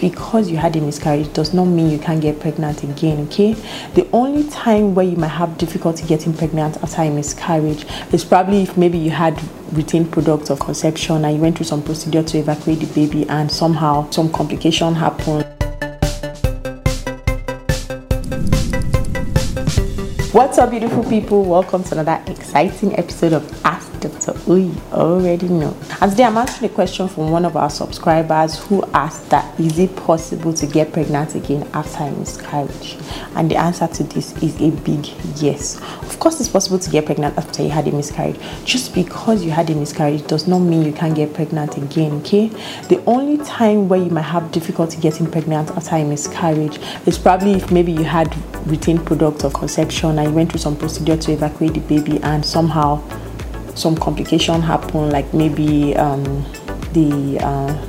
because you had a miscarriage does not mean you can't get pregnant again okay? The only time where you might have difficulty getting pregnant after a miscarriage is probably if maybe you had retained products of conception and you went through some procedure to evacuate the baby and somehow some complication happened What's up, beautiful people? Welcome to another exciting episode of Ask Dr. You already know. And today I'm answering a question from one of our subscribers who asked that is it possible to get pregnant again after a miscarriage? And the answer to this is a big yes. Of course, it's possible to get pregnant after you had a miscarriage. Just because you had a miscarriage does not mean you can't get pregnant again, okay? The only time where you might have difficulty getting pregnant after a miscarriage is probably if maybe you had retained product of conception you went through some procedure to evacuate the baby and somehow some complication happened, like maybe um, the uh,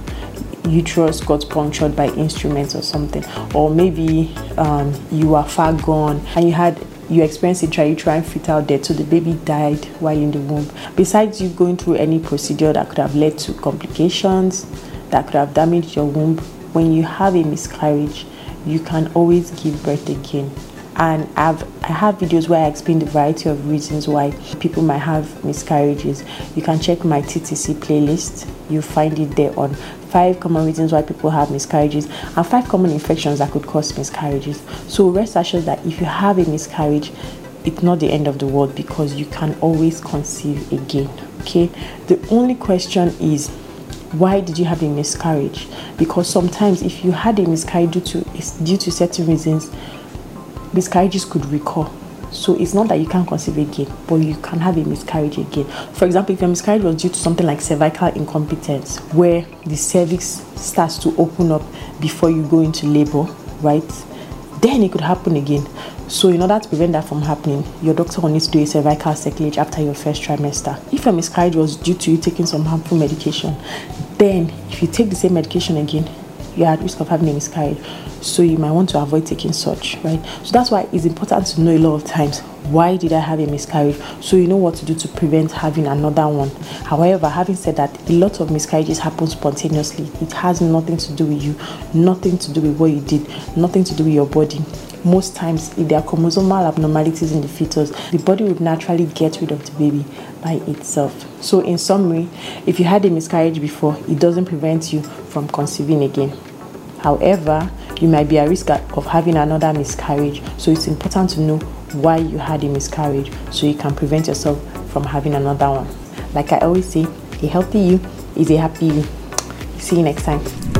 uterus got punctured by instruments or something, or maybe um, you are far gone and you had you experienced a intrauterine fetal death, so the baby died while in the womb. Besides you going through any procedure that could have led to complications, that could have damaged your womb, when you have a miscarriage, you can always give birth again and I've I have videos where I explain the variety of reasons why people might have miscarriages. You can check my TTC playlist. You find it there on five common reasons why people have miscarriages and five common infections that could cause miscarriages. So rest assured that if you have a miscarriage, it's not the end of the world because you can always conceive again. Okay. The only question is why did you have a miscarriage? Because sometimes if you had a miscarriage due to due to certain reasons, miscarriages could recur. So it's not that you can't conceive again, but you can have a miscarriage again. For example, if your miscarriage was due to something like cervical incompetence, where the cervix starts to open up before you go into labor, right? Then it could happen again. So, in order to prevent that from happening, your doctor will need to do a cervical cerclage after your first trimester. If your miscarriage was due to you taking some harmful medication, then if you take the same medication again, you're at risk of having a miscarriage. So you might want to avoid taking such, right? So that's why it's important to know a lot of times why did I have a miscarriage? So you know what to do to prevent having another one. However, having said that, a lot of miscarriages happen spontaneously. It has nothing to do with you, nothing to do with what you did, nothing to do with your body most times if there are chromosomal abnormalities in the fetus the body would naturally get rid of the baby by itself. So in summary if you had a miscarriage before it doesn't prevent you from conceiving again. However you might be at risk of having another miscarriage. So it's important to know why you had a miscarriage so you can prevent yourself from having another one. Like i always say a healthy you is a happy you. See you next time